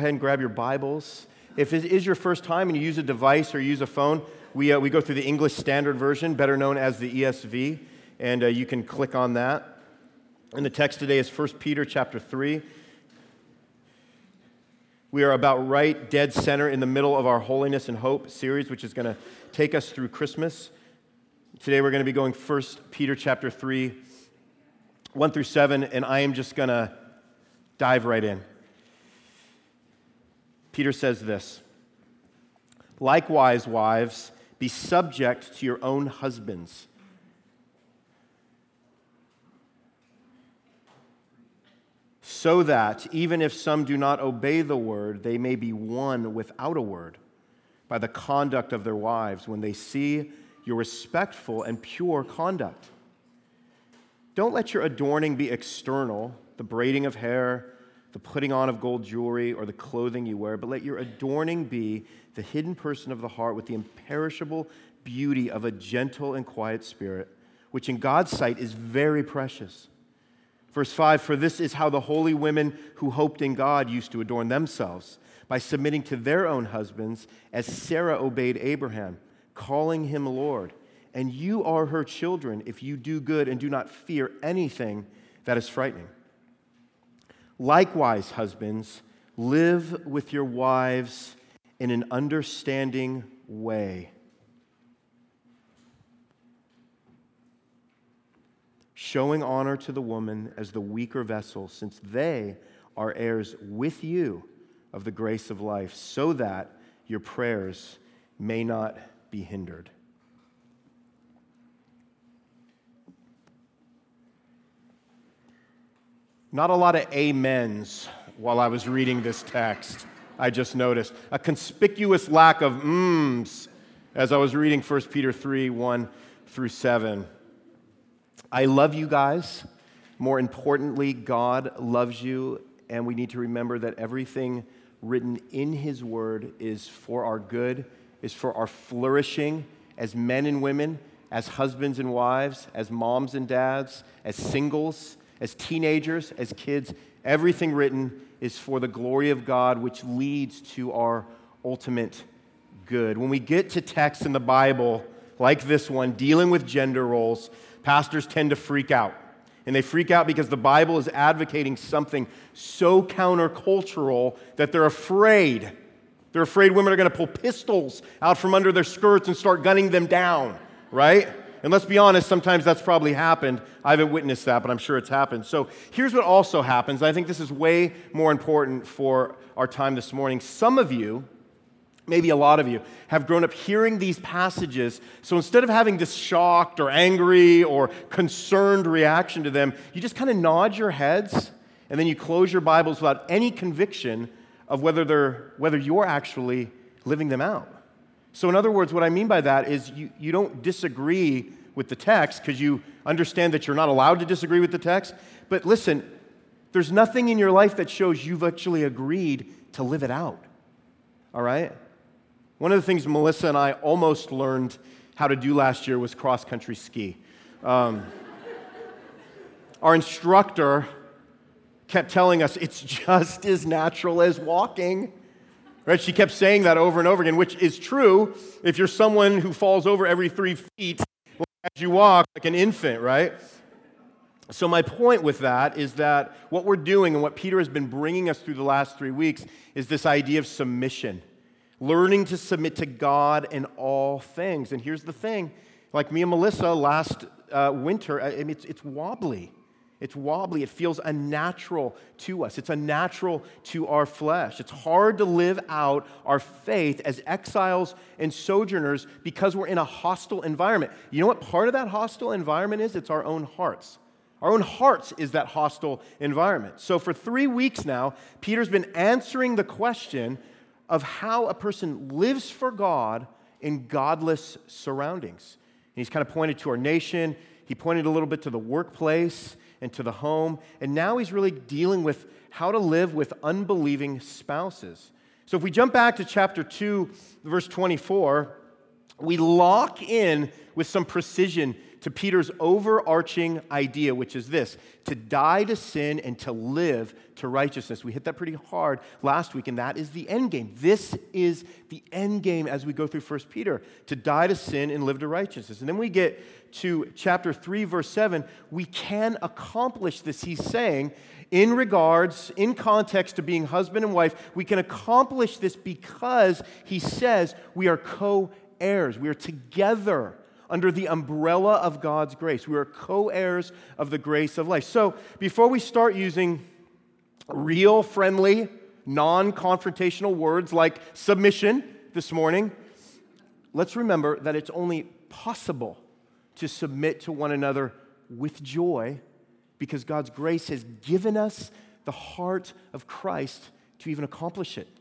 ahead and grab your Bibles. If it is your first time and you use a device or use a phone, we, uh, we go through the English Standard Version, better known as the ESV, and uh, you can click on that. And the text today is 1 Peter chapter 3. We are about right dead center in the middle of our Holiness and Hope series, which is going to take us through Christmas. Today we're going to be going 1 Peter chapter 3, 1 through 7, and I am just going to dive right in. Peter says this Likewise, wives, be subject to your own husbands. So that even if some do not obey the word, they may be won without a word by the conduct of their wives when they see your respectful and pure conduct. Don't let your adorning be external, the braiding of hair the putting on of gold jewelry or the clothing you wear, but let your adorning be the hidden person of the heart with the imperishable beauty of a gentle and quiet spirit, which in God's sight is very precious. Verse 5 For this is how the holy women who hoped in God used to adorn themselves, by submitting to their own husbands, as Sarah obeyed Abraham, calling him Lord. And you are her children if you do good and do not fear anything that is frightening. Likewise, husbands, live with your wives in an understanding way. Showing honor to the woman as the weaker vessel, since they are heirs with you of the grace of life, so that your prayers may not be hindered. Not a lot of amens while I was reading this text, I just noticed. A conspicuous lack of mms as I was reading 1 Peter 3 1 through 7. I love you guys. More importantly, God loves you, and we need to remember that everything written in His Word is for our good, is for our flourishing as men and women, as husbands and wives, as moms and dads, as singles as teenagers, as kids, everything written is for the glory of God, which leads to our ultimate good. When we get to texts in the Bible like this one, dealing with gender roles, pastors tend to freak out. And they freak out because the Bible is advocating something so countercultural that they're afraid. They're afraid women are going to pull pistols out from under their skirts and start gunning them down, right? And let's be honest, sometimes that's probably happened. I haven't witnessed that, but I'm sure it's happened. So here's what also happens. I think this is way more important for our time this morning. Some of you, maybe a lot of you, have grown up hearing these passages. So instead of having this shocked or angry or concerned reaction to them, you just kind of nod your heads and then you close your Bibles without any conviction of whether, they're, whether you're actually living them out. So, in other words, what I mean by that is you, you don't disagree with the text because you understand that you're not allowed to disagree with the text. But listen, there's nothing in your life that shows you've actually agreed to live it out. All right? One of the things Melissa and I almost learned how to do last year was cross country ski. Um, our instructor kept telling us it's just as natural as walking. Right? She kept saying that over and over again, which is true if you're someone who falls over every three feet as you walk like an infant, right? So, my point with that is that what we're doing and what Peter has been bringing us through the last three weeks is this idea of submission, learning to submit to God in all things. And here's the thing like me and Melissa last uh, winter, I mean, it's, it's wobbly. It's wobbly. It feels unnatural to us. It's unnatural to our flesh. It's hard to live out our faith as exiles and sojourners because we're in a hostile environment. You know what part of that hostile environment is? It's our own hearts. Our own hearts is that hostile environment. So, for three weeks now, Peter's been answering the question of how a person lives for God in godless surroundings. And he's kind of pointed to our nation, he pointed a little bit to the workplace and to the home. And now he's really dealing with how to live with unbelieving spouses. So if we jump back to chapter 2, verse 24, we lock in with some precision to Peter's overarching idea, which is this to die to sin and to live to righteousness. We hit that pretty hard last week, and that is the end game. This is the end game as we go through 1 Peter to die to sin and live to righteousness. And then we get to chapter 3, verse 7. We can accomplish this, he's saying, in regards, in context to being husband and wife. We can accomplish this because he says we are co heirs, we are together under the umbrella of God's grace. We are co heirs of the grace of life. So, before we start using real, friendly, non confrontational words like submission this morning, let's remember that it's only possible to submit to one another with joy because God's grace has given us the heart of Christ to even accomplish it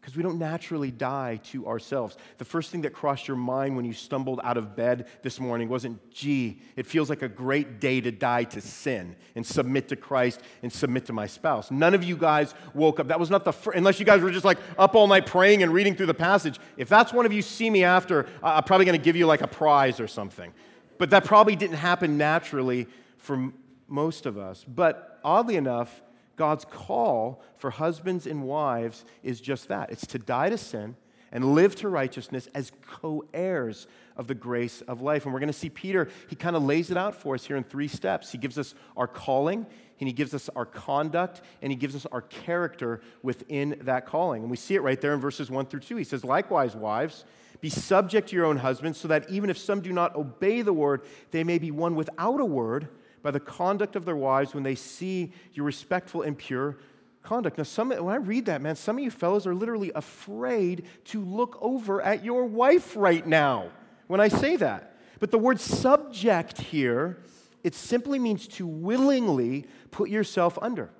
because we don't naturally die to ourselves. The first thing that crossed your mind when you stumbled out of bed this morning wasn't, gee, it feels like a great day to die to sin and submit to Christ and submit to my spouse. None of you guys woke up. That was not the first, unless you guys were just like up all night praying and reading through the passage. If that's one of you see me after, I'm probably going to give you like a prize or something. But that probably didn't happen naturally for most of us. But oddly enough, God's call for husbands and wives is just that it's to die to sin and live to righteousness as co heirs of the grace of life. And we're going to see Peter, he kind of lays it out for us here in three steps. He gives us our calling, and he gives us our conduct, and he gives us our character within that calling. And we see it right there in verses 1 through 2. He says, Likewise, wives, be subject to your own husbands, so that even if some do not obey the word, they may be won without a word by the conduct of their wives when they see your respectful and pure conduct. Now, some, when I read that, man, some of you fellows are literally afraid to look over at your wife right now when I say that. But the word subject here, it simply means to willingly put yourself under.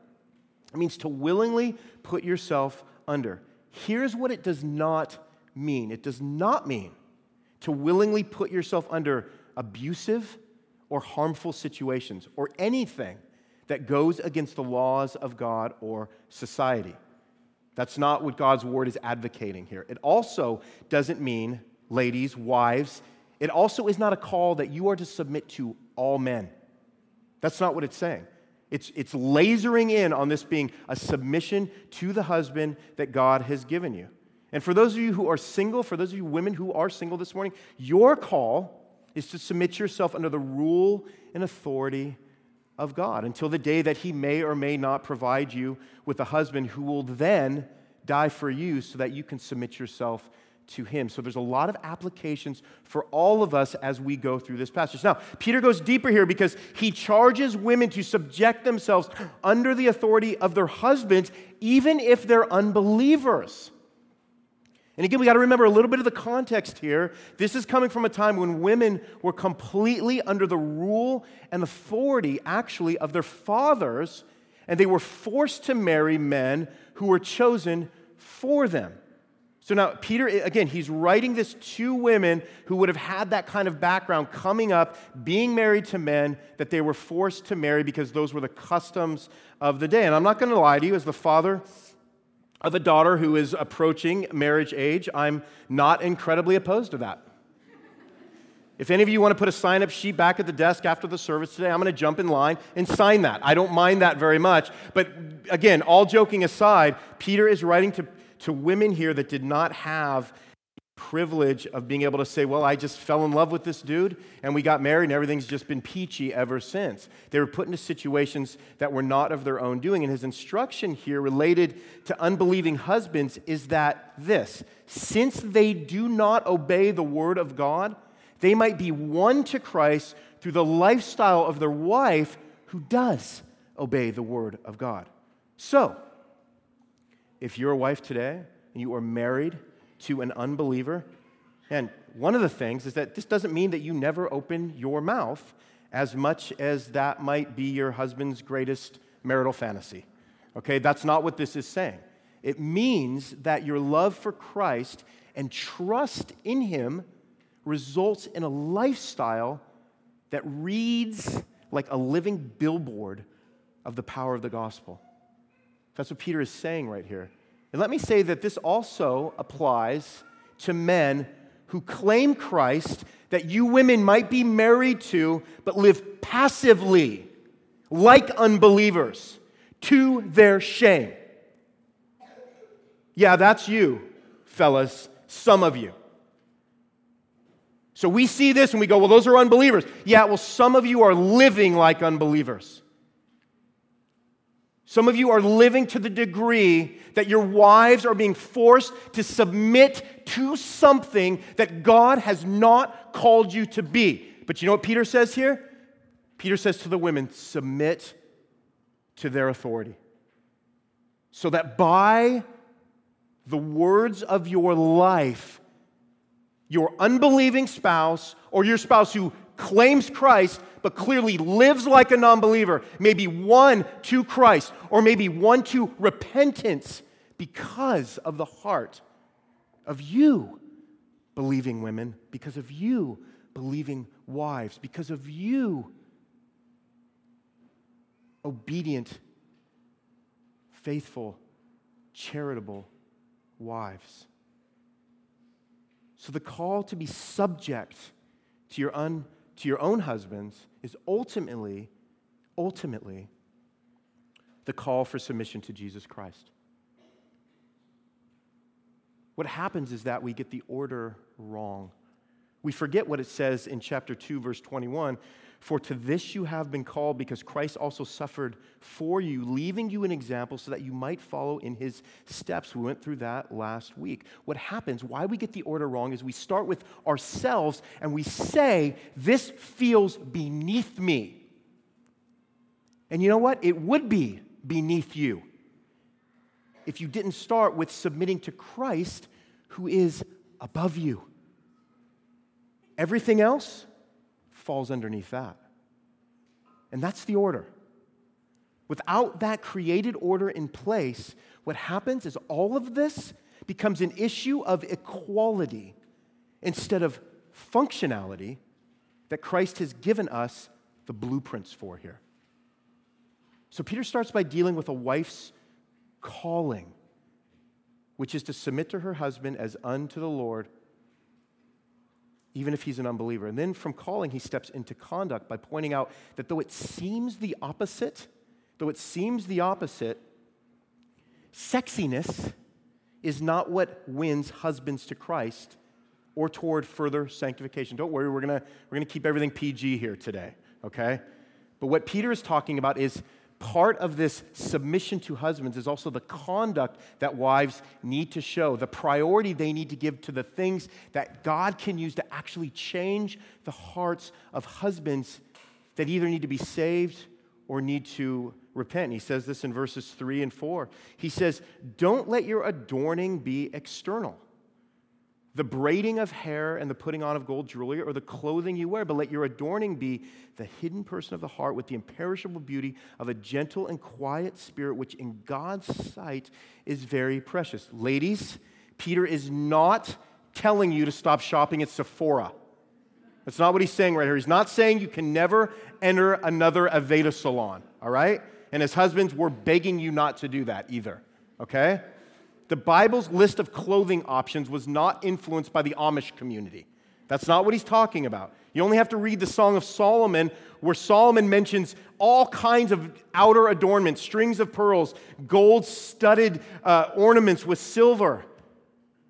It means to willingly put yourself under. Here's what it does not mean it does not mean to willingly put yourself under abusive, or harmful situations or anything that goes against the laws of God or society. That's not what God's word is advocating here. It also doesn't mean, ladies, wives, it also is not a call that you are to submit to all men. That's not what it's saying. It's, it's lasering in on this being a submission to the husband that God has given you. And for those of you who are single, for those of you women who are single this morning, your call is to submit yourself under the rule and authority of God until the day that He may or may not provide you with a husband who will then die for you so that you can submit yourself to Him. So there's a lot of applications for all of us as we go through this passage. Now, Peter goes deeper here because he charges women to subject themselves under the authority of their husbands, even if they're unbelievers. And again, we got to remember a little bit of the context here. This is coming from a time when women were completely under the rule and authority, actually, of their fathers, and they were forced to marry men who were chosen for them. So now, Peter, again, he's writing this to women who would have had that kind of background coming up, being married to men that they were forced to marry because those were the customs of the day. And I'm not going to lie to you, as the father of a daughter who is approaching marriage age, I'm not incredibly opposed to that. If any of you want to put a sign up sheet back at the desk after the service today, I'm going to jump in line and sign that. I don't mind that very much. But again, all joking aside, Peter is writing to, to women here that did not have privilege of being able to say, Well, I just fell in love with this dude and we got married and everything's just been peachy ever since. They were put into situations that were not of their own doing. And his instruction here related to unbelieving husbands is that this since they do not obey the word of God, they might be won to Christ through the lifestyle of their wife who does obey the word of God. So, if you're a wife today and you are married, to an unbeliever. And one of the things is that this doesn't mean that you never open your mouth as much as that might be your husband's greatest marital fantasy. Okay, that's not what this is saying. It means that your love for Christ and trust in Him results in a lifestyle that reads like a living billboard of the power of the gospel. That's what Peter is saying right here. And let me say that this also applies to men who claim Christ that you women might be married to, but live passively, like unbelievers, to their shame. Yeah, that's you, fellas, some of you. So we see this and we go, well, those are unbelievers. Yeah, well, some of you are living like unbelievers. Some of you are living to the degree that your wives are being forced to submit to something that God has not called you to be. But you know what Peter says here? Peter says to the women, submit to their authority. So that by the words of your life, your unbelieving spouse or your spouse who claims Christ but clearly lives like a non believer, maybe won to Christ, or maybe won to repentance because of the heart of you, believing women, because of you, believing wives, because of you, obedient, faithful, charitable wives. So the call to be subject to your un to your own husbands is ultimately, ultimately, the call for submission to Jesus Christ. What happens is that we get the order wrong. We forget what it says in chapter 2, verse 21 for to this you have been called, because Christ also suffered for you, leaving you an example so that you might follow in his steps. We went through that last week. What happens, why we get the order wrong, is we start with ourselves and we say, This feels beneath me. And you know what? It would be beneath you if you didn't start with submitting to Christ, who is above you. Everything else, falls underneath that. And that's the order. Without that created order in place, what happens is all of this becomes an issue of equality instead of functionality that Christ has given us the blueprints for here. So Peter starts by dealing with a wife's calling, which is to submit to her husband as unto the Lord even if he's an unbeliever. And then from calling, he steps into conduct by pointing out that though it seems the opposite, though it seems the opposite, sexiness is not what wins husbands to Christ or toward further sanctification. Don't worry, we're gonna, we're gonna keep everything PG here today, okay? But what Peter is talking about is part of this submission to husbands is also the conduct that wives need to show, the priority they need to give to the things that God can use to actually change the hearts of husbands that either need to be saved or need to repent. He says this in verses 3 and 4. He says, Don't let your adorning be external the braiding of hair and the putting on of gold jewelry or the clothing you wear, but let your adorning be the hidden person of the heart with the imperishable beauty of a gentle and quiet spirit, which in God's sight is very precious. Ladies, Peter is not telling you to stop shopping at Sephora. That's not what he's saying right here. He's not saying you can never enter another Aveda salon, all right? And as husbands, we're begging you not to do that either, okay? The Bible's list of clothing options was not influenced by the Amish community. That's not what he's talking about. You only have to read the Song of Solomon, where Solomon mentions all kinds of outer adornments strings of pearls, gold studded uh, ornaments with silver.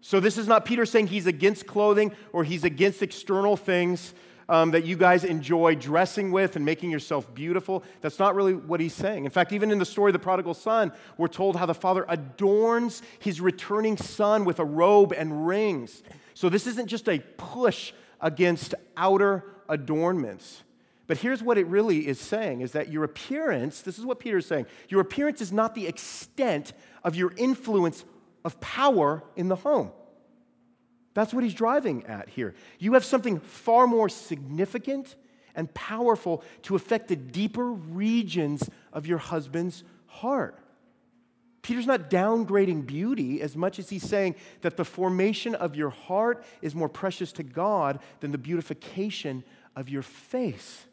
So, this is not Peter saying he's against clothing or he's against external things um, that you guys enjoy dressing with and making yourself beautiful. That's not really what he's saying. In fact, even in the story of the prodigal son, we're told how the father adorns his returning son with a robe and rings. So this isn't just a push against outer adornments. But here's what it really is saying is that your appearance, this is what Peter is saying, your appearance is not the extent of your influence of power in the home. That's what he's driving at here. You have something far more significant and powerful to affect the deeper regions of your husband's heart. Peter's not downgrading beauty as much as he's saying that the formation of your heart is more precious to God than the beautification of your face.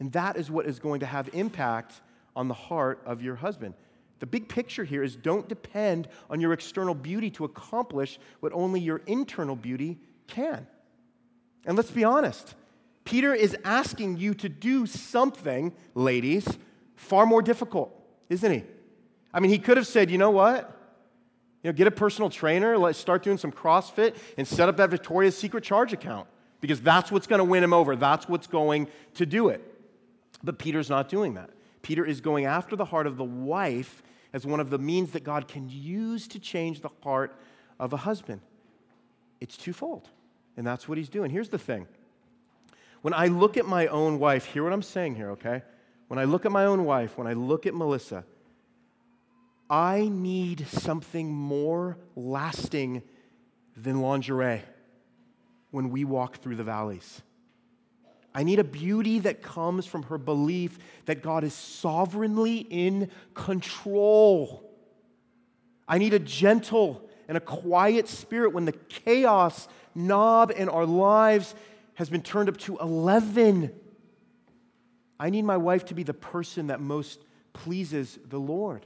And that is what is going to have impact on the heart of your husband. The big picture here is don't depend on your external beauty to accomplish what only your internal beauty can. And let's be honest, Peter is asking you to do something, ladies, far more difficult, isn't he? I mean, he could have said, you know what? You know, get a personal trainer, let's start doing some CrossFit, and set up that Victoria's Secret charge account because that's what's going to win him over. That's what's going to do it. But Peter's not doing that. Peter is going after the heart of the wife as one of the means that God can use to change the heart of a husband. It's twofold. And that's what he's doing. Here's the thing when I look at my own wife, hear what I'm saying here, okay? When I look at my own wife, when I look at Melissa, I need something more lasting than lingerie when we walk through the valleys. I need a beauty that comes from her belief that God is sovereignly in control. I need a gentle and a quiet spirit when the chaos knob in our lives has been turned up to 11. I need my wife to be the person that most pleases the Lord.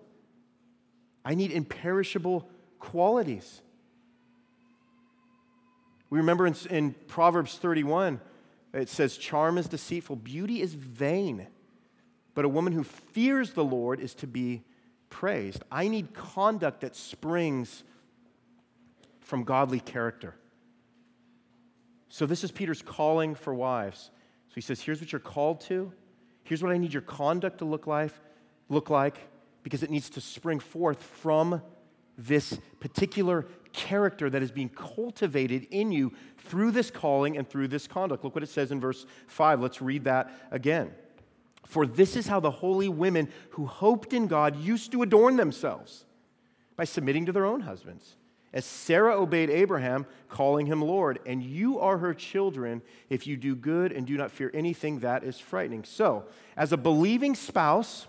I need imperishable qualities. We remember in, in, Proverbs 31, it says, Charm is deceitful, beauty is vain, but a woman who fears the Lord is to be praised. I need conduct that springs from godly character. So, this is Peter's calling for wives. So, he says, Here's what you're called to. Here's what I need your conduct to look like, look like because it needs to spring forth from this particular character that is being cultivated in you through this calling and through this conduct. Look what it says in verse 5. Let's read that again. For this is how the holy women who hoped in God used to adorn themselves by submitting to their own husbands as Sarah obeyed Abraham, calling him Lord, and you are her children if you do good and do not fear anything that is frightening. So, as a believing spouse,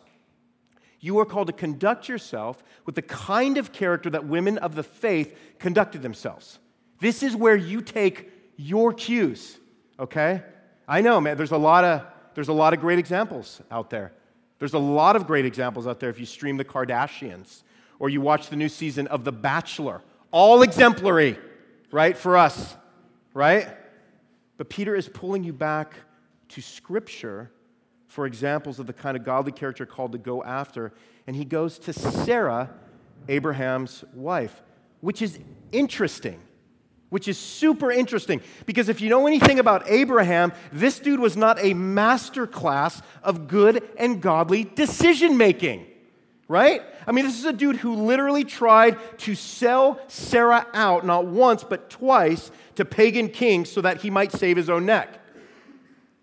you are called to conduct yourself with the kind of character that women of the faith conducted themselves. This is where you take your cues, okay? I know, man, there's a lot of, there's a lot of great examples out there. There's a lot of great examples out there if you stream The Kardashians or you watch the new season of The Bachelor all exemplary, right, for us, right? But Peter is pulling you back to Scripture for examples of the kind of godly character called to go after. And he goes to Sarah, Abraham's wife, which is interesting, which is super interesting. Because if you know anything about Abraham, this dude was not a master class of good and godly decision making right? I mean, this is a dude who literally tried to sell Sarah out, not once, but twice, to pagan kings so that he might save his own neck.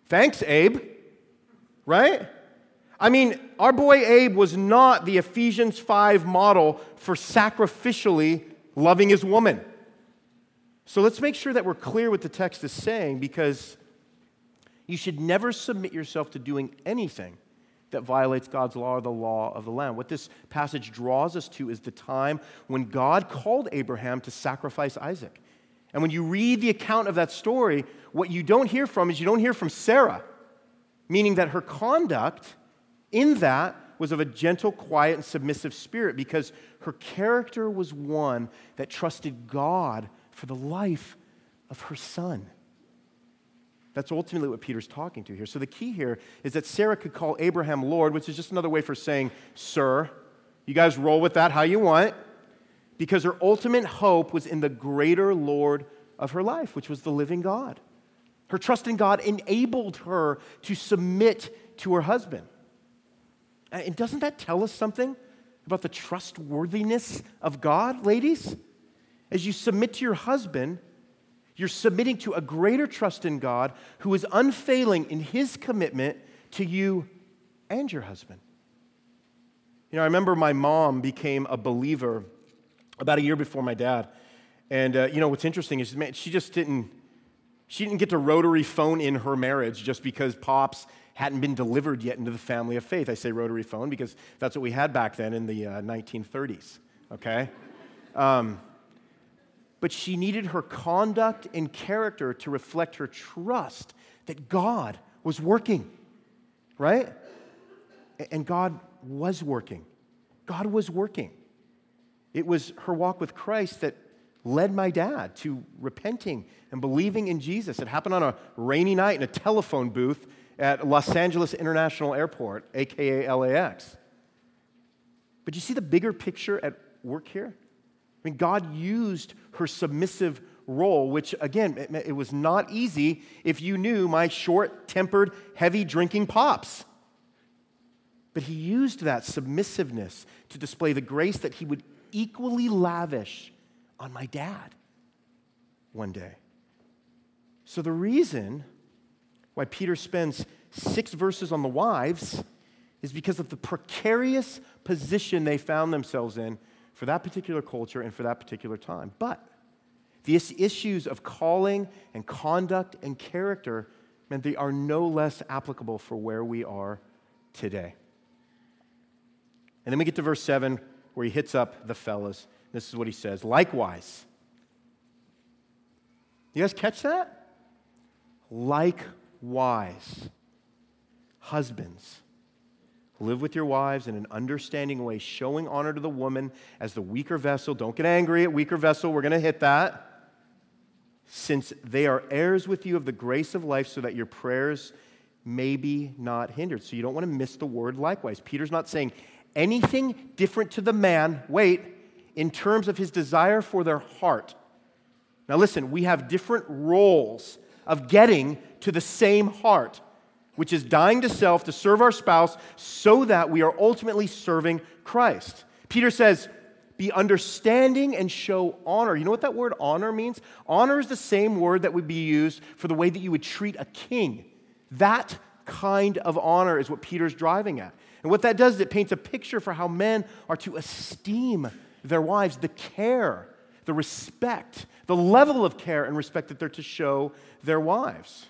Thanks, Abe, right? I mean, our boy Abe was not the Ephesians 5 model for sacrificially loving his woman. So let's make sure that we're clear what the text is saying because you should never submit yourself to doing anything that violates God's law or the law of the land. What this passage draws us to is the time when God called Abraham to sacrifice Isaac. And when you read the account of that story, what you don't hear from is you don't hear from Sarah, meaning that her conduct in that was of a gentle, quiet, and submissive spirit because her character was one that trusted God for the life of her son. That's ultimately what Peter's talking to here. So the key here is that Sarah could call Abraham Lord, which is just another way for saying, Sir. You guys roll with that how you want, because her ultimate hope was in the greater Lord of her life, which was the living God. Her trust in God enabled her to submit to her husband. And doesn't that tell us something about the trustworthiness of God, ladies? As you submit to your husband, you're submitting to a greater trust in God who is unfailing in his commitment to you and your husband. You know, I remember my mom became a believer about a year before my dad. And, uh, you know, what's interesting is, man, she just didn't, she didn't get to rotary phone in her marriage just because pops hadn't been delivered yet into the family of faith. I say rotary phone because that's what we had back then in the uh, 1930s, okay? Um, but she needed her conduct and character to reflect her trust that God was working, right? And God was working. God was working. It was her walk with Christ that led my dad to repenting and believing in Jesus. It happened on a rainy night in a telephone booth at Los Angeles International Airport, aka LAX. But you see the bigger picture at work here? I mean, God used her submissive role, which again, it, it was not easy if you knew my short tempered, heavy drinking pops. But he used that submissiveness to display the grace that he would equally lavish on my dad one day. So, the reason why Peter spends six verses on the wives is because of the precarious position they found themselves in for that particular culture and for that particular time. But these issues of calling and conduct and character, meant they are no less applicable for where we are today. And then we get to verse 7 where he hits up the fellas. This is what he says Likewise, you guys catch that? Likewise, husbands, live with your wives in an understanding way, showing honor to the woman as the weaker vessel. Don't get angry at weaker vessel, we're going to hit that. Since they are heirs with you of the grace of life, so that your prayers may be not hindered. So you don't want to miss the word likewise. Peter's not saying anything different to the man, wait, in terms of his desire for their heart. Now, listen, we have different roles of getting to the same heart, which is dying to self to serve our spouse so that we are ultimately serving Christ. Peter says, be understanding and show honor. You know what that word honor means? Honor is the same word that would be used for the way that you would treat a king. That kind of honor is what Peter's driving at. And what that does is it paints a picture for how men are to esteem their wives, the care, the respect, the level of care and respect that they're to show their wives.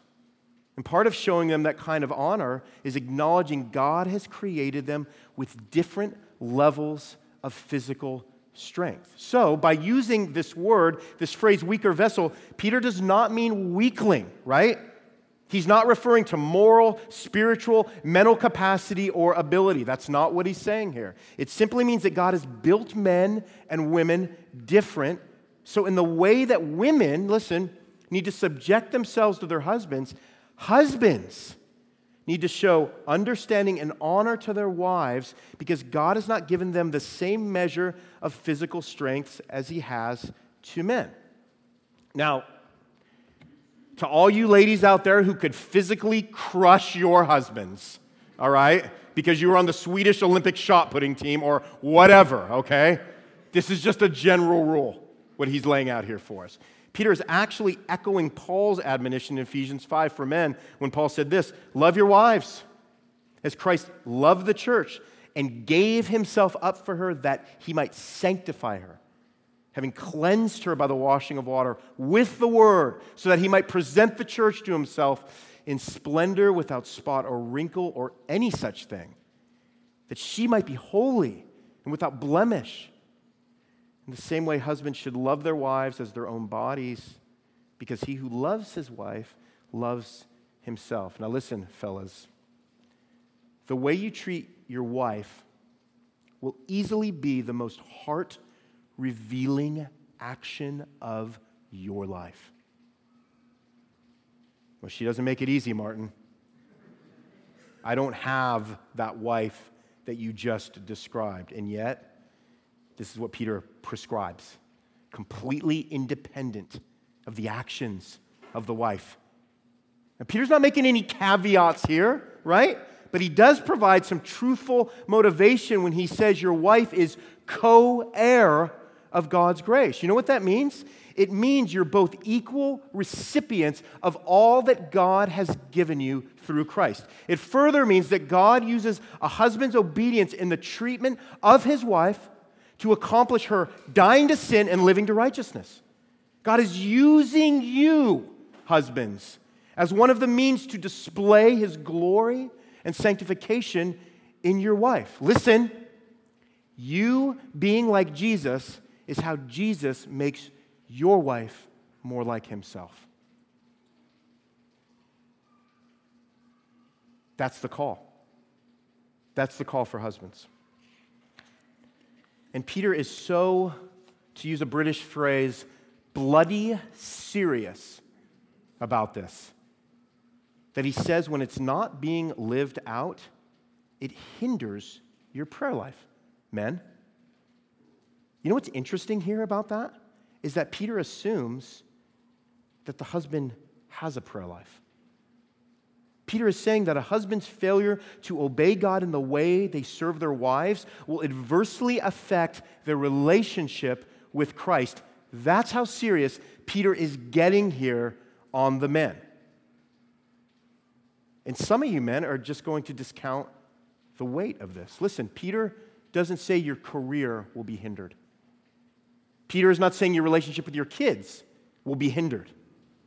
And part of showing them that kind of honor is acknowledging God has created them with different levels of physical strength. So, by using this word, this phrase, weaker vessel, Peter does not mean weakling, right? He's not referring to moral, spiritual, mental capacity, or ability. That's not what he's saying here. It simply means that God has built men and women different. So, in the way that women, listen, need to subject themselves to their husbands, husbands need to show understanding and honor to their wives because God has not given them the same measure of physical strength as He has to men. Now, to all you ladies out there who could physically crush your husbands, all right? Because you were on the Swedish Olympic shot putting team or whatever, okay? This is just a general rule, what he's laying out here for us. Peter is actually echoing Paul's admonition in Ephesians 5 for men when Paul said this Love your wives as Christ loved the church and gave himself up for her that he might sanctify her having cleansed her by the washing of water with the word, so that he might present the church to himself in splendor without spot or wrinkle or any such thing, that she might be holy and without blemish. In the same way, husbands should love their wives as their own bodies, because he who loves his wife loves himself. Now, listen, fellas. The way you treat your wife will easily be the most heart revealing action of your life. Well, she doesn't make it easy, Martin. I don't have that wife that you just described. And yet, this is what Peter prescribes completely independent of the actions of the wife. Now, Peter's not making any caveats here, right? But he does provide some truthful motivation when he says your wife is co heir of God's grace. You know what that means? It means you're both equal recipients of all that God has given you through Christ. It further means that God uses a husband's obedience in the treatment of his wife to accomplish her dying to sin and living to righteousness. God is using you, husbands, as one of the means to display his glory and sanctification in your wife. Listen, you being like Jesus is how Jesus makes your wife more like himself. That's the call. That's the call for husbands. And Peter is so, to use a British phrase, bloody serious about this that he says when it's not being lived out, it hinders your prayer life. Men, you know what's interesting here about that? Is that Peter assumes that the husband has a prayer life. Peter is saying that a husband's failure to obey God in the way they serve their wives will adversely affect their relationship with Christ. That's how serious Peter is getting here on the men. And some of you men are just going to discount the weight of this. Listen, Peter doesn't say your career will be hindered. Peter is not saying your relationship with your kids will be hindered.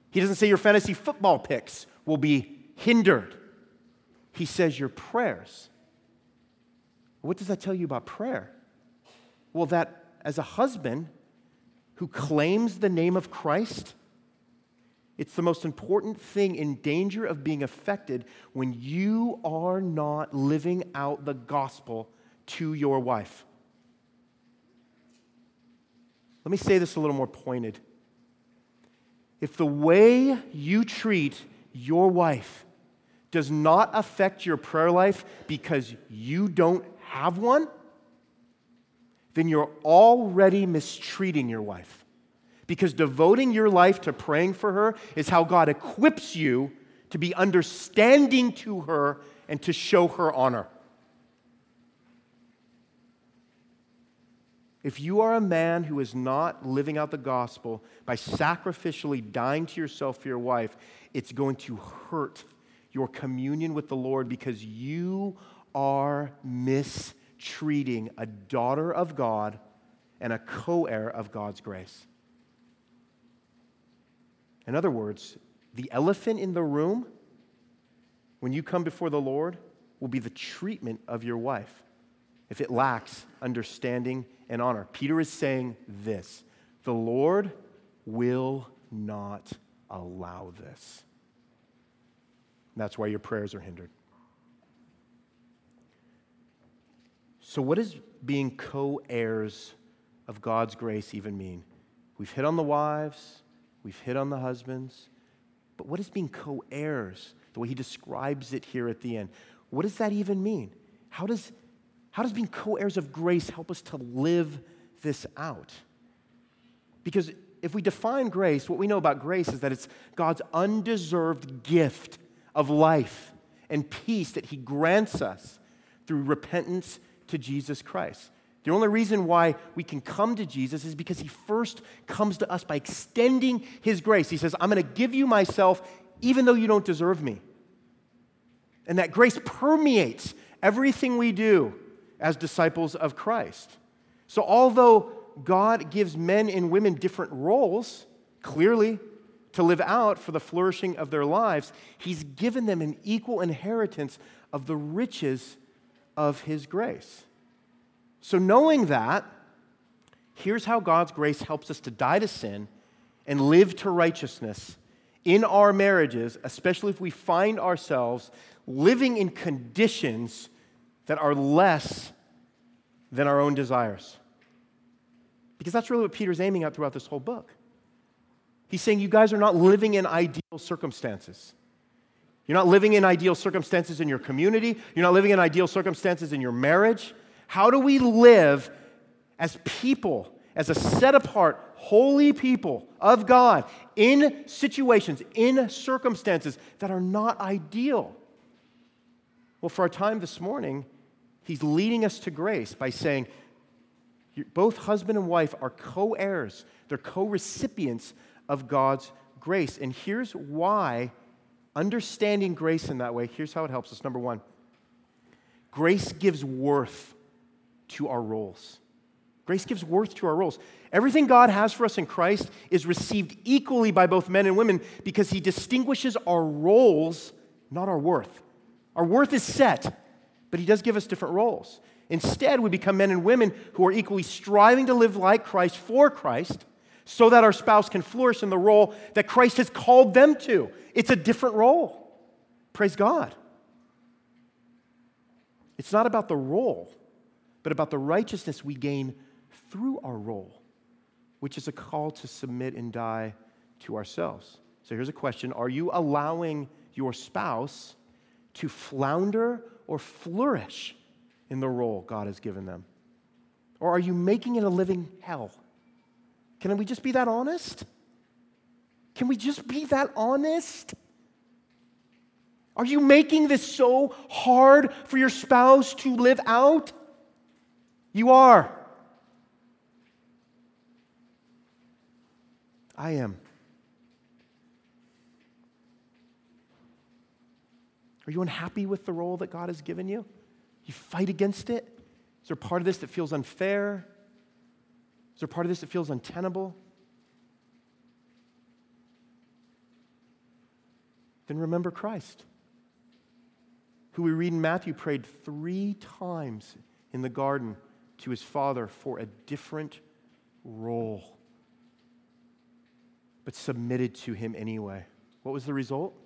He doesn't say your fantasy football picks will be hindered. He says your prayers. What does that tell you about prayer? Well, that as a husband who claims the name of Christ, it's the most important thing in danger of being affected when you are not living out the gospel to your wife. Let me say this a little more pointed. If the way you treat your wife does not affect your prayer life because you don't have one, then you're already mistreating your wife because devoting your life to praying for her is how God equips you to be understanding to her and to show her honor. If you are a man who is not living out the gospel by sacrificially dying to yourself for your wife, it's going to hurt your communion with the Lord because you are mistreating a daughter of God and a co heir of God's grace. In other words, the elephant in the room, when you come before the Lord, will be the treatment of your wife if it lacks understanding and honor. Peter is saying this the Lord will not allow this. That's why your prayers are hindered. So, what does being co heirs of God's grace even mean? We've hit on the wives, We've hit on the husbands. But what does being co heirs, the way he describes it here at the end, what does that even mean? How does, how does being co heirs of grace help us to live this out? Because if we define grace, what we know about grace is that it's God's undeserved gift of life and peace that he grants us through repentance to Jesus Christ. The only reason why we can come to Jesus is because he first comes to us by extending his grace. He says, I'm going to give you myself even though you don't deserve me. And that grace permeates everything we do as disciples of Christ. So, although God gives men and women different roles, clearly, to live out for the flourishing of their lives, He's given them an equal inheritance of the riches of His grace. So, knowing that, here's how God's grace helps us to die to sin and live to righteousness in our marriages, especially if we find ourselves living in conditions that are less than our own desires. Because that's really what Peter's aiming at throughout this whole book. He's saying you guys are not living in ideal circumstances. You're not living in ideal circumstances in your community. You're not living in ideal circumstances in your marriage. How do we live as people, as a set apart, holy people of God in situations, in circumstances that are not ideal? Well, for our time this morning, he's leading us to grace by saying, both husband and wife are co heirs, they're co recipients of God's grace. And here's why understanding grace in that way, here's how it helps us. Number one, grace gives worth to our roles. Grace gives worth to our roles. Everything God has for us in Christ is received equally by both men and women because He distinguishes our roles, not our worth. Our worth is set, but He does give us different roles. Instead, we become men and women who are equally striving to live like Christ for Christ so that our spouse can flourish in the role that Christ has called them to. It's a different role. Praise God. It's not about the role, but about the righteousness we gain through our role, which is a call to submit and die to ourselves. So here's a question Are you allowing your spouse to flounder or flourish in the role God has given them? Or are you making it a living hell? Can we just be that honest? Can we just be that honest? Are you making this so hard for your spouse to live out? You are. I am. Are you unhappy with the role that God has given you? You fight against it? Is there part of this that feels unfair? Is there part of this that feels untenable? Then remember Christ, who we read in Matthew prayed three times in the garden to his Father for a different role, but submitted to him anyway. What was the result?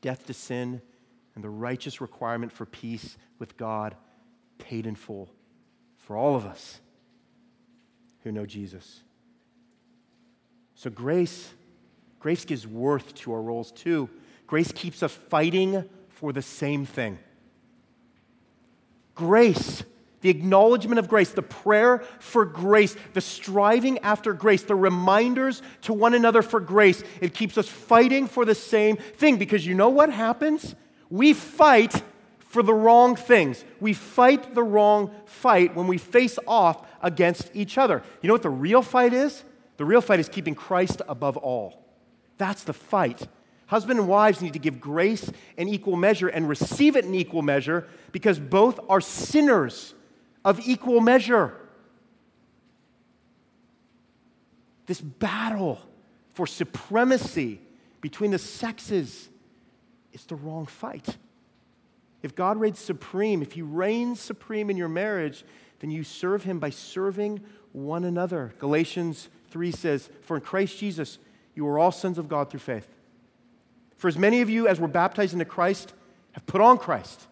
Death to sin and the righteous requirement for peace with God paid in full for all of us who know Jesus. So grace grace gives worth to our roles too. Grace keeps us fighting for the same thing. Grace the acknowledgement of grace, the prayer for grace, the striving after grace, the reminders to one another for grace. It keeps us fighting for the same thing because you know what happens? We fight for the wrong things. We fight the wrong fight when we face off against each other. You know what the real fight is? The real fight is keeping Christ above all. That's the fight. Husband and wives need to give grace in equal measure and receive it in equal measure because both are sinners of equal measure. This battle for supremacy between the sexes is the wrong fight. If God reigns supreme, if He reigns supreme in your marriage, then you serve Him by serving one another. Galatians 3 says, For in Christ Jesus, you are all sons of God through faith. For as many of you as were baptized into Christ have put on Christ.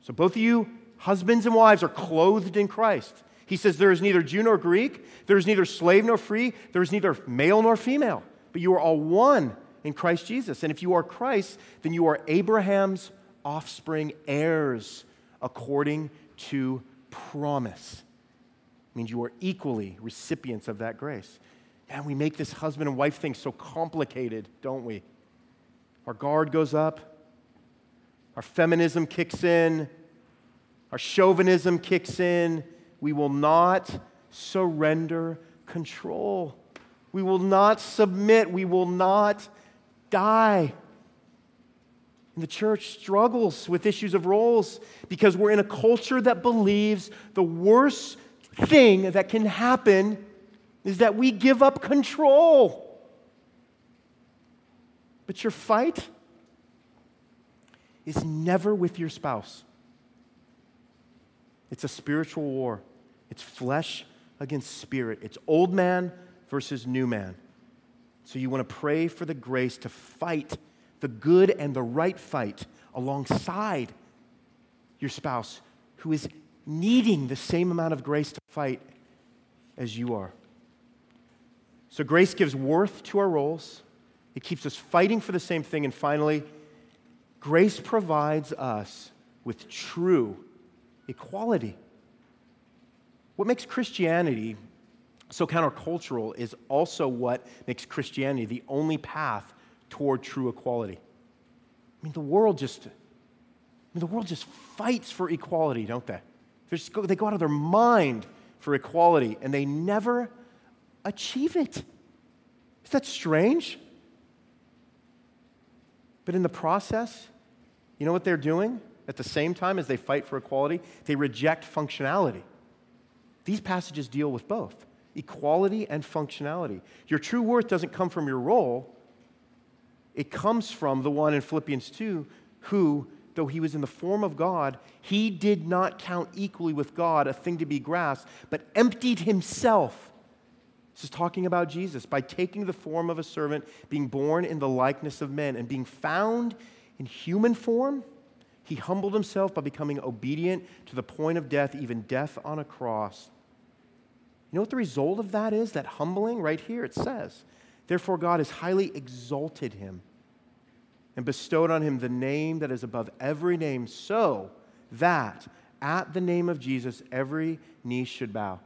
So both of you Husbands and wives are clothed in Christ. He says, There is neither Jew nor Greek, there is neither slave nor free, there is neither male nor female, but you are all one in Christ Jesus. And if you are Christ, then you are Abraham's offspring, heirs according to promise. It means you are equally recipients of that grace. And we make this husband and wife thing so complicated, don't we? Our guard goes up, our feminism kicks in, our chauvinism kicks in. We will not surrender control. We will not submit. We will not die. And the church struggles with issues of roles because we're in a culture that believes the worst thing that can happen is that we give up control. But your fight is never with your spouse. It's a spiritual war. It's flesh against spirit. It's old man versus new man. So you want to pray for the grace to fight the good and the right fight alongside your spouse who is needing the same amount of grace to fight as you are. So grace gives worth to our roles. It keeps us fighting for the same thing. And finally, grace provides us with true equality. What makes Christianity so countercultural is also what makes Christianity the only path toward true equality. I mean, the world just, I mean, the world just fights for equality, don't they? Just, they go out of their mind for equality, and they never achieve it. Is that strange? But in the process, you know what they're doing? at the same time as they fight for equality, they reject functionality. These passages deal with both equality and functionality. Your true worth doesn't come from your role, it comes from the one in Philippians 2 who, though he was in the form of God, he did not count equally with God a thing to be grasped, but emptied himself. This is talking about Jesus by taking the form of a servant, being born in the likeness of men, and being found in human form he humbled himself by becoming obedient to the point of death, even death on a cross. You know what the result of that is? That humbling, right here, it says, Therefore, God has highly exalted him and bestowed on him the name that is above every name, so that at the name of Jesus every knee should bow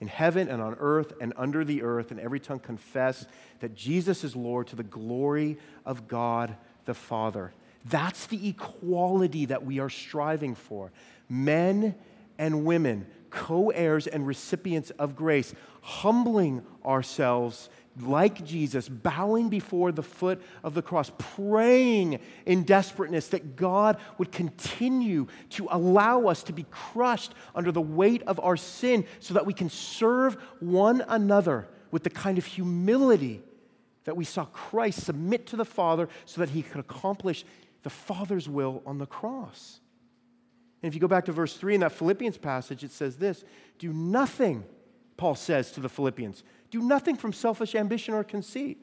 in heaven and on earth and under the earth, and every tongue confess that Jesus is Lord to the glory of God the Father. That's the equality that we are striving for. Men and women, co heirs and recipients of grace, humbling ourselves like Jesus, bowing before the foot of the cross, praying in desperateness that God would continue to allow us to be crushed under the weight of our sin so that we can serve one another with the kind of humility that we saw Christ submit to the Father so that he could accomplish the Father's will on the cross. And if you go back to verse 3 in that Philippians passage, it says this Do nothing, Paul says to the Philippians, do nothing from selfish ambition or conceit,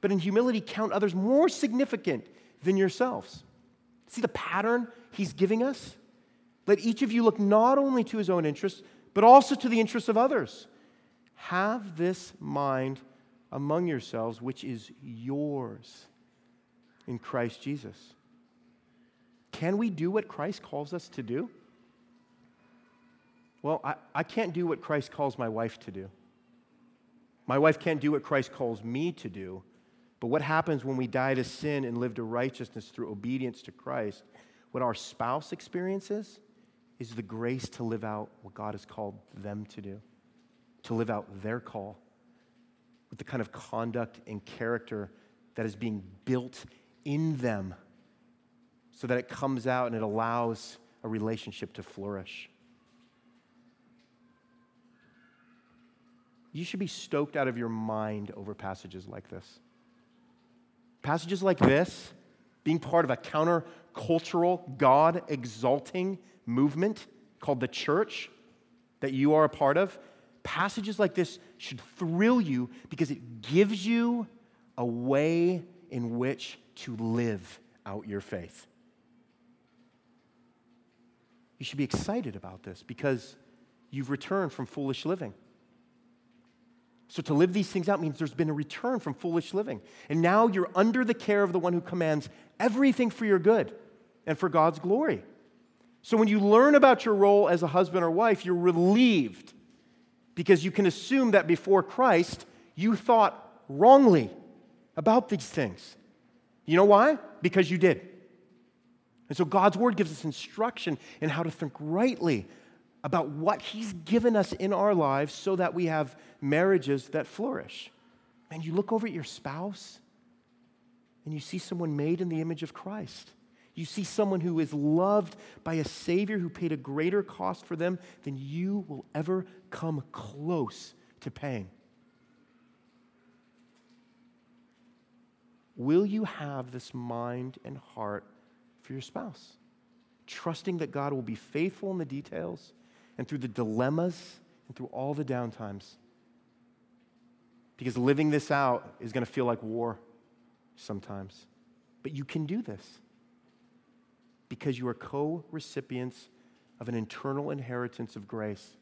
but in humility count others more significant than yourselves. See the pattern he's giving us? Let each of you look not only to his own interests, but also to the interests of others. Have this mind among yourselves, which is yours in Christ Jesus. Can we do what Christ calls us to do? Well, I, I can't do what Christ calls my wife to do. My wife can't do what Christ calls me to do. But what happens when we die to sin and live to righteousness through obedience to Christ? What our spouse experiences is the grace to live out what God has called them to do, to live out their call with the kind of conduct and character that is being built in them so that it comes out and it allows a relationship to flourish. you should be stoked out of your mind over passages like this. Passages like this, being part of a countercultural, God exalting movement called the church that you are a part of, passages like this should thrill you because it gives you a way in which to live out your faith. You should be excited about this because you've returned from foolish living. So, to live these things out means there's been a return from foolish living. And now you're under the care of the one who commands everything for your good and for God's glory. So, when you learn about your role as a husband or wife, you're relieved because you can assume that before Christ, you thought wrongly about these things. You know why? Because you did. And so, God's word gives us instruction in how to think rightly about what He's given us in our lives so that we have marriages that flourish. And you look over at your spouse and you see someone made in the image of Christ. You see someone who is loved by a Savior who paid a greater cost for them than you will ever come close to paying. Will you have this mind and heart for your spouse? Trusting that God will be faithful in the details and through the dilemmas and through all the downtimes. Because living this out is going to feel like war sometimes. But you can do this because you are co recipients of an eternal inheritance of grace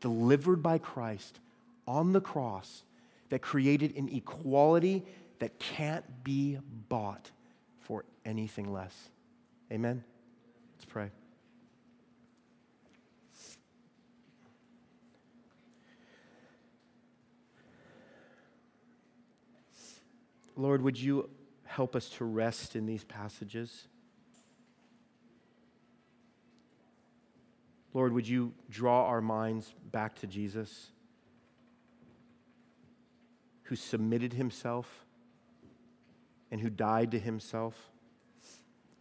delivered by Christ on the cross that created an equality that can't be bought for anything less. Amen? Let's pray. Lord, would you help us to rest in these passages? Lord, would you draw our minds back to Jesus, who submitted himself and who died to himself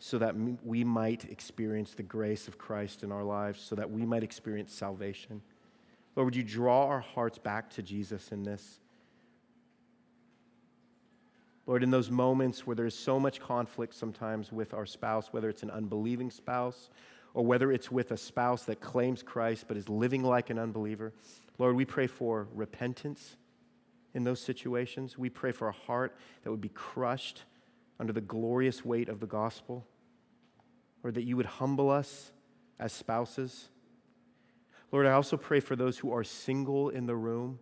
so that we might experience the grace of Christ in our lives, so that we might experience salvation? Lord, would you draw our hearts back to Jesus in this? Lord, in those moments where there's so much conflict sometimes with our spouse, whether it's an unbelieving spouse or whether it's with a spouse that claims Christ but is living like an unbeliever, Lord, we pray for repentance in those situations. We pray for a heart that would be crushed under the glorious weight of the gospel, or that you would humble us as spouses. Lord, I also pray for those who are single in the room,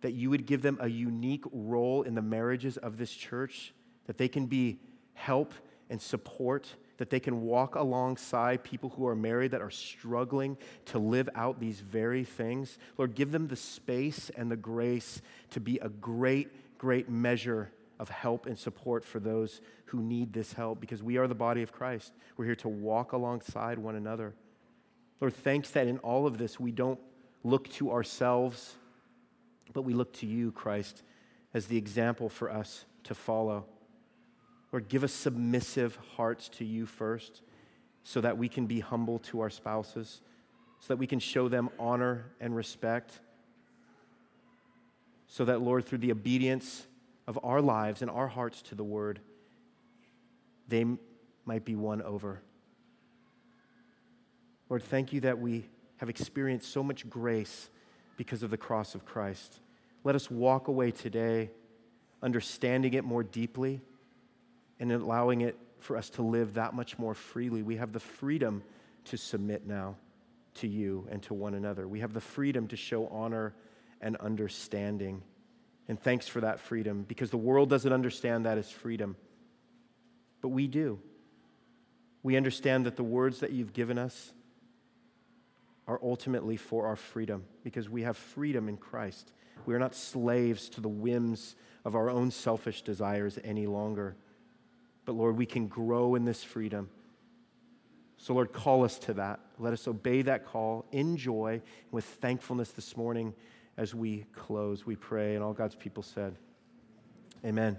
that you would give them a unique role in the marriages of this church, that they can be help and support, that they can walk alongside people who are married that are struggling to live out these very things. Lord, give them the space and the grace to be a great, great measure of help and support for those who need this help because we are the body of Christ. We're here to walk alongside one another. Lord, thanks that in all of this we don't look to ourselves, but we look to you, Christ, as the example for us to follow. Lord, give us submissive hearts to you first so that we can be humble to our spouses, so that we can show them honor and respect, so that, Lord, through the obedience of our lives and our hearts to the word, they might be won over. Lord, thank you that we have experienced so much grace because of the cross of Christ. Let us walk away today understanding it more deeply and allowing it for us to live that much more freely. We have the freedom to submit now to you and to one another. We have the freedom to show honor and understanding. And thanks for that freedom because the world doesn't understand that as freedom. But we do. We understand that the words that you've given us are ultimately for our freedom because we have freedom in Christ. We are not slaves to the whims of our own selfish desires any longer. But Lord, we can grow in this freedom. So, Lord, call us to that. Let us obey that call in joy with thankfulness this morning as we close. We pray, and all God's people said, Amen.